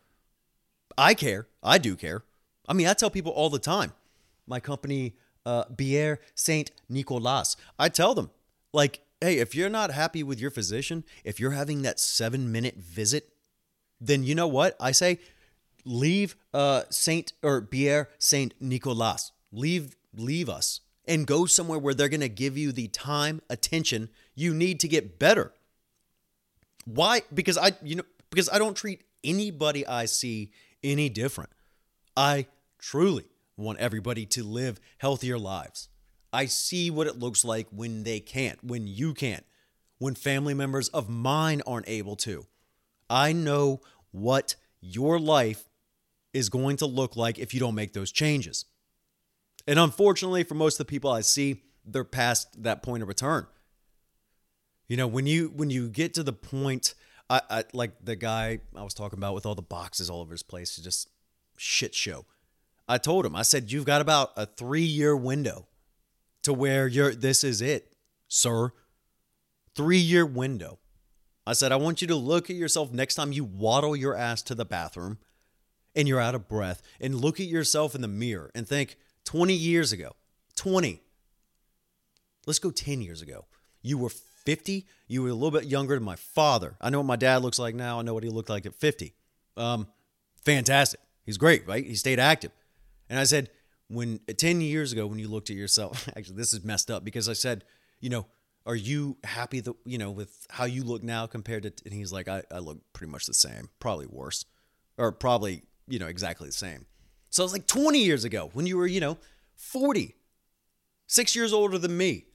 A: I care. I do care. I mean, I tell people all the time. My company, uh, Bière Saint Nicolas, I tell them, like, hey, if you're not happy with your physician, if you're having that seven minute visit, then you know what? I say, leave uh, Saint or Bière Saint Nicolas. Leave, leave us and go somewhere where they're going to give you the time, attention you need to get better. Why? Because I, you know, because I don't treat anybody I see any different. I truly want everybody to live healthier lives. I see what it looks like when they can't, when you can't, when family members of mine aren't able to. I know what your life is going to look like if you don't make those changes. And unfortunately, for most of the people I see, they're past that point of return. You know, when you when you get to the point I, I like the guy I was talking about with all the boxes all over his place, just shit show. I told him, I said, you've got about a three year window to where you're this is it, sir. Three year window. I said, I want you to look at yourself next time you waddle your ass to the bathroom and you're out of breath and look at yourself in the mirror and think 20 years ago, 20, let's go 10 years ago, you were 50, you were a little bit younger than my father. I know what my dad looks like now. I know what he looked like at 50. Um, fantastic. He's great, right? He stayed active. And I said, when 10 years ago, when you looked at yourself, actually, this is messed up because I said, you know, are you happy that, you know, with how you look now compared to, and he's like, I, I look pretty much the same, probably worse, or probably, you know, exactly the same. So it's like 20 years ago when you were, you know, 40, six years older than me.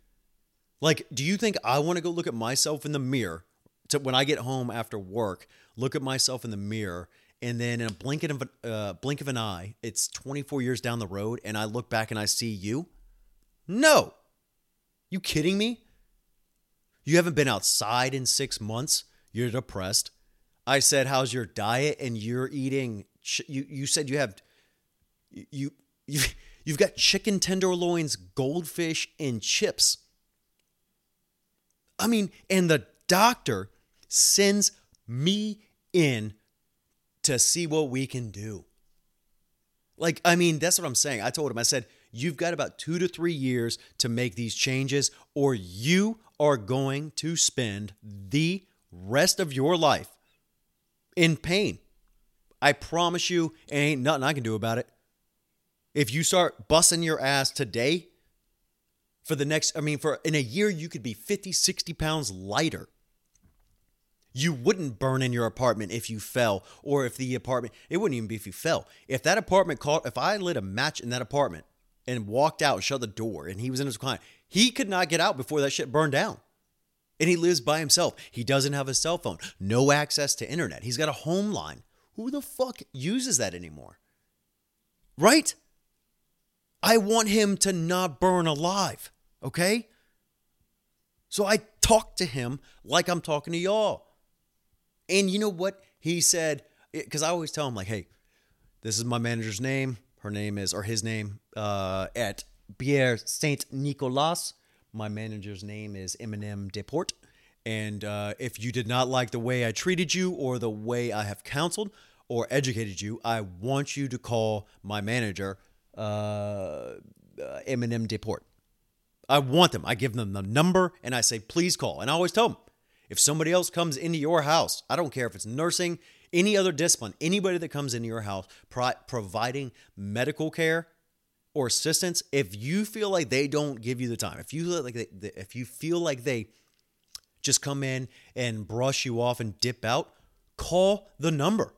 A: Like, do you think I want to go look at myself in the mirror to, when I get home after work, look at myself in the mirror, and then in a blink of, uh, blink of an eye, it's 24 years down the road, and I look back and I see you? No. You kidding me? You haven't been outside in six months. You're depressed. I said, "How's your diet?" And you're eating. You you said you have you you you've got chicken tenderloins, goldfish, and chips. I mean, and the doctor sends me in to see what we can do. Like, I mean, that's what I'm saying. I told him, I said, you've got about two to three years to make these changes, or you are going to spend the rest of your life in pain. I promise you, ain't nothing I can do about it. If you start busting your ass today, for the next, I mean, for in a year, you could be 50, 60 pounds lighter. You wouldn't burn in your apartment if you fell, or if the apartment, it wouldn't even be if you fell. If that apartment caught, if I lit a match in that apartment and walked out shut the door and he was in his client, he could not get out before that shit burned down. And he lives by himself. He doesn't have a cell phone, no access to internet. He's got a home line. Who the fuck uses that anymore? Right? I want him to not burn alive. Okay? So I talk to him like I'm talking to y'all. And you know what? He said, because I always tell him, like, hey, this is my manager's name. Her name is, or his name, uh, at Bière Saint Nicolas. My manager's name is Eminem Deport. And uh, if you did not like the way I treated you or the way I have counseled or educated you, I want you to call my manager, uh, uh, Eminem Deport. I want them. I give them the number and I say, please call. And I always tell them, if somebody else comes into your house, I don't care if it's nursing, any other discipline, anybody that comes into your house pro- providing medical care or assistance, if you feel like they don't give you the time, if you feel like they, if you feel like they just come in and brush you off and dip out, call the number.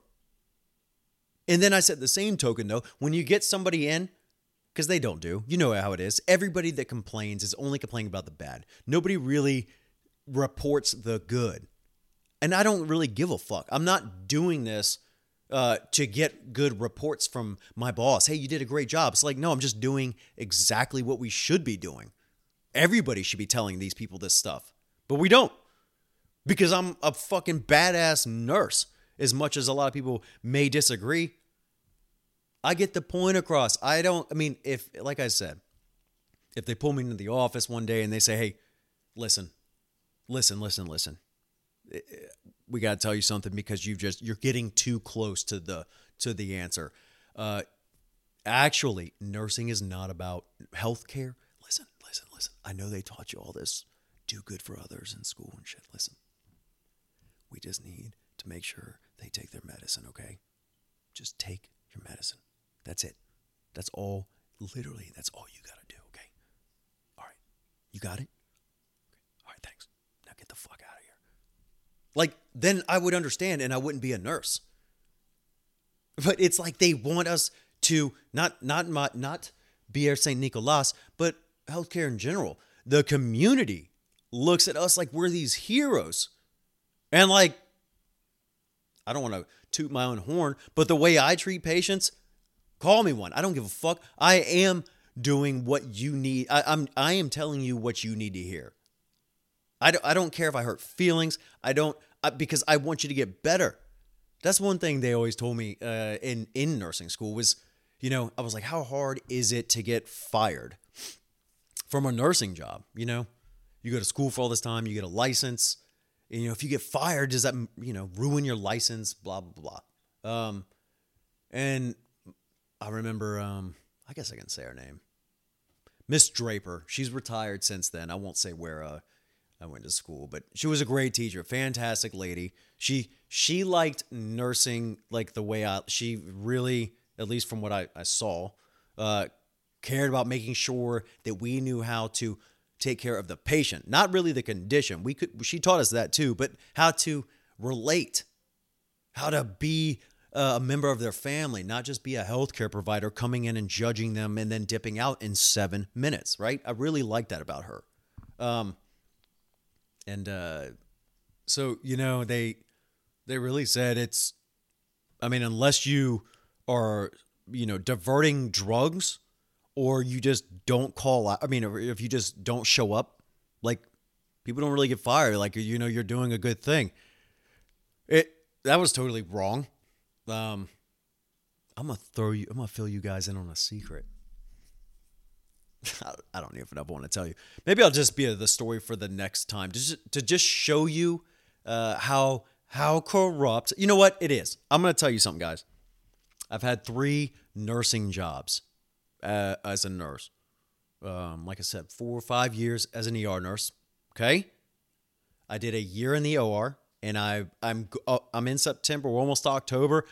A: And then I said the same token though, when you get somebody in, because they don't do, you know how it is. Everybody that complains is only complaining about the bad. Nobody really reports the good. And I don't really give a fuck. I'm not doing this uh, to get good reports from my boss. Hey, you did a great job. It's like, no, I'm just doing exactly what we should be doing. Everybody should be telling these people this stuff, but we don't because I'm a fucking badass nurse. As much as a lot of people may disagree, I get the point across. I don't, I mean, if, like I said, if they pull me into the office one day and they say, hey, listen, listen, listen, listen, eh, eh, we got to tell you something because you've just, you're getting too close to the, to the answer. Uh, actually, nursing is not about healthcare. Listen, listen, listen. I know they taught you all this. Do good for others in school and shit. Listen, we just need to make sure they take their medicine, okay? Just take your medicine. That's it. That's all, literally, that's all you got to do, okay? All right. You got it? Okay. All right, thanks. Get the fuck out of here. Like, then I would understand and I wouldn't be a nurse. But it's like they want us to not not not, not Bière Saint Nicolas, but healthcare in general. The community looks at us like we're these heroes. And like I don't want to toot my own horn, but the way I treat patients, call me one. I don't give a fuck. I am doing what you need. I, am I am telling you what you need to hear. I don't, I don't care if I hurt feelings. I don't I, because I want you to get better. That's one thing they always told me uh, in in nursing school was, you know, I was like, how hard is it to get fired from a nursing job? You know, you go to school for all this time, you get a license and, you know, if you get fired, does that, you know, ruin your license? Blah, blah, blah. Um, and I remember, um, I guess I can say her name. Miss Draper. She's retired since then. I won't say where uh, I went to school, but she was a great teacher, fantastic lady. She she liked nursing like the way I she really, at least from what I, I saw, uh, cared about making sure that we knew how to take care of the patient, not really the condition. We could she taught us that too, but how to relate, how to be a member of their family, not just be a healthcare provider coming in and judging them and then dipping out in seven minutes. Right? I really like that about her. Um, and uh, so you know they they really said it's. I mean, unless you are you know diverting drugs or you just don't call out. I mean, if you just don't show up, like people don't really get fired. Like you know, you're doing a good thing. It that was totally wrong. Um, I'm gonna throw you. I'm gonna fill you guys in on a secret. I don't even want to tell you. Maybe I'll just be the story for the next time, just to just show you uh, how how corrupt. You know what it is. I'm gonna tell you something, guys. I've had three nursing jobs uh, as a nurse. Um, like I said, four or five years as an ER nurse. Okay, I did a year in the OR, and I I'm uh, I'm in September. We're almost October.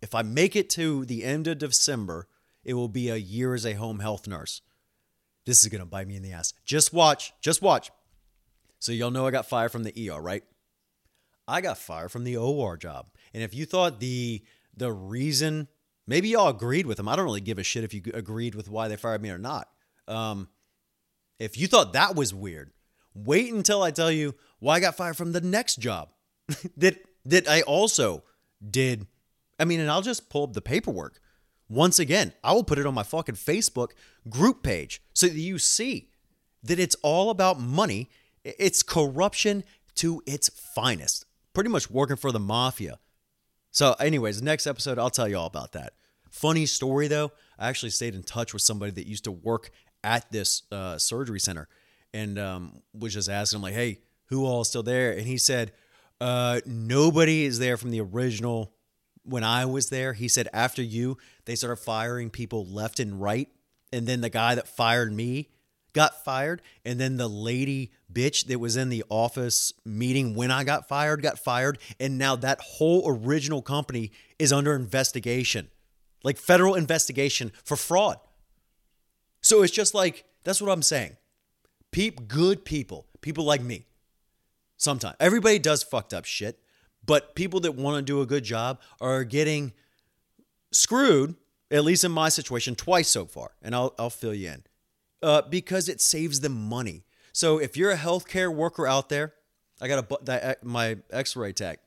A: If I make it to the end of December, it will be a year as a home health nurse. This is gonna bite me in the ass. Just watch. Just watch. So y'all know I got fired from the ER, right? I got fired from the OR job. And if you thought the the reason Maybe y'all agreed with him. I don't really give a shit if you agreed with why they fired me or not. Um, if you thought that was weird, wait until I tell you why I got fired from the next job that that I also did. I mean, and I'll just pull up the paperwork. Once again, I will put it on my fucking Facebook group page so that you see that it's all about money. It's corruption to its finest. Pretty much working for the mafia. So, anyways, next episode, I'll tell you all about that. Funny story though, I actually stayed in touch with somebody that used to work at this uh, surgery center and um, was just asking him, like, hey, who all is still there. And he said, uh, nobody is there from the original when I was there. He said, after you, they started firing people left and right. And then the guy that fired me got fired. And then the lady bitch that was in the office meeting when I got fired got fired. And now that whole original company is under investigation, like federal investigation for fraud. So it's just like, that's what I'm saying. Peep, good people, people like me. Sometimes everybody does fucked up shit, but people that want to do a good job are getting screwed, at least in my situation, twice so far. And I'll, I'll fill you in uh, because it saves them money. So if you're a healthcare worker out there, I got a that, uh, my X-ray tech.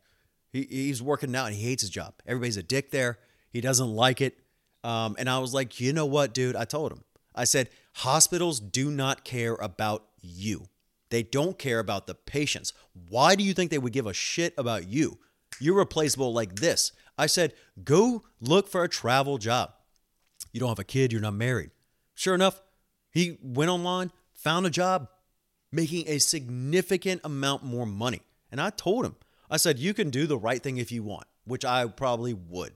A: He, he's working now and he hates his job. Everybody's a dick there. He doesn't like it. Um, and I was like, you know what, dude? I told him. I said, hospitals do not care about you. They don't care about the patients. Why do you think they would give a shit about you? You're replaceable like this. I said, go look for a travel job. You don't have a kid, you're not married. Sure enough, he went online, found a job, making a significant amount more money. And I told him, I said, you can do the right thing if you want, which I probably would.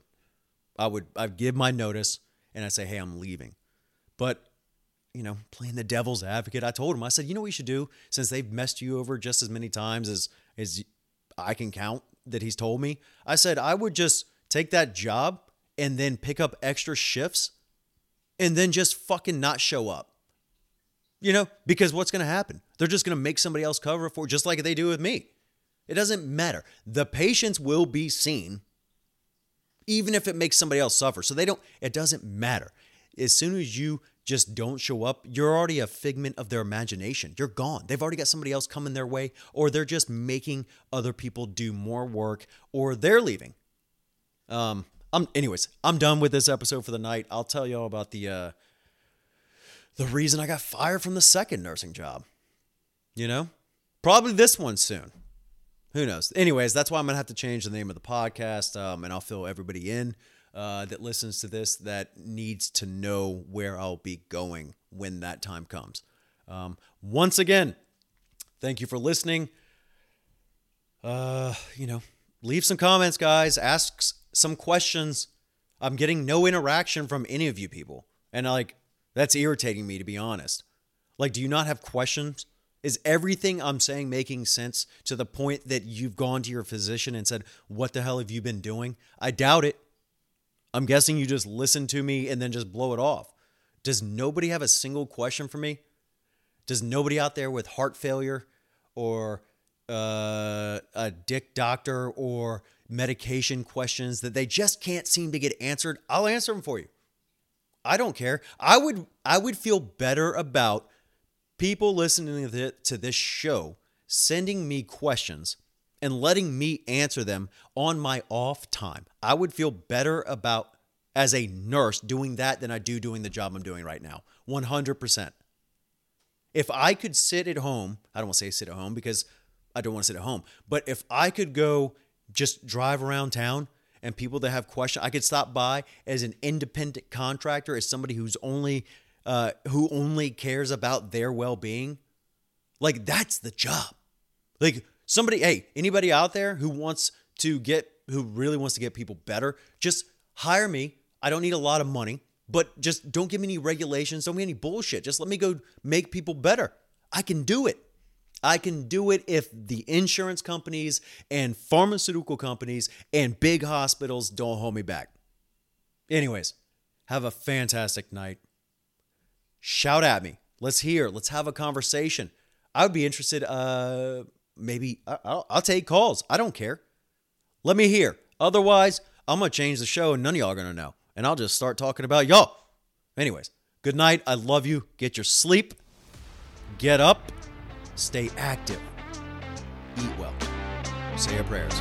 A: I would I'd give my notice and I say, hey, I'm leaving. But you know, playing the devil's advocate, I told him, I said, you know what you should do since they've messed you over just as many times as as I can count that he's told me. I said I would just take that job and then pick up extra shifts and then just fucking not show up. You know, because what's going to happen? They're just going to make somebody else cover for just like they do with me. It doesn't matter. The patients will be seen even if it makes somebody else suffer. So they don't it doesn't matter. As soon as you just don't show up, you're already a figment of their imagination. You're gone. They've already got somebody else coming their way, or they're just making other people do more work, or they're leaving. Um, I'm anyways, I'm done with this episode for the night. I'll tell y'all about the uh the reason I got fired from the second nursing job. You know? Probably this one soon. Who knows? Anyways, that's why I'm gonna have to change the name of the podcast, um, and I'll fill everybody in uh, that listens to this that needs to know where I'll be going when that time comes. Um, once again, thank you for listening. Uh, you know, leave some comments, guys. Ask some questions. I'm getting no interaction from any of you people, and like that's irritating me to be honest. Like, do you not have questions? Is everything I'm saying making sense to the point that you've gone to your physician and said, What the hell have you been doing? I doubt it. I'm guessing you just listen to me and then just blow it off. Does nobody have a single question for me? Does nobody out there with heart failure or uh, a dick doctor or medication questions that they just can't seem to get answered? I'll answer them for you. I don't care. I would I would feel better about people listening to this show sending me questions and letting me answer them on my off time. I would feel better about as a nurse doing that than I do doing the job I'm doing right now. 100%. If I could sit at home, I don't want to say sit at home because I don't want to sit at home, but if I could go just drive around town and people that have questions, I could stop by as an independent contractor, as somebody who's only uh, who only cares about their well-being. Like that's the job. Like Somebody, hey, anybody out there who wants to get, who really wants to get people better, just hire me. I don't need a lot of money, but just don't give me any regulations. Don't give me any bullshit. Just let me go make people better. I can do it. I can do it if the insurance companies and pharmaceutical companies and big hospitals don't hold me back. Anyways, have a fantastic night. Shout at me. Let's hear. Let's have a conversation. I would be interested. Uh, maybe I'll, I'll take calls. I don't care. Let me hear. Otherwise, I'm going to change the show and none of y'all are going to know. And I'll just start talking about y'all. Anyways, good night. I love you. Get your sleep. Get up. Stay active. Eat well. Say your prayers.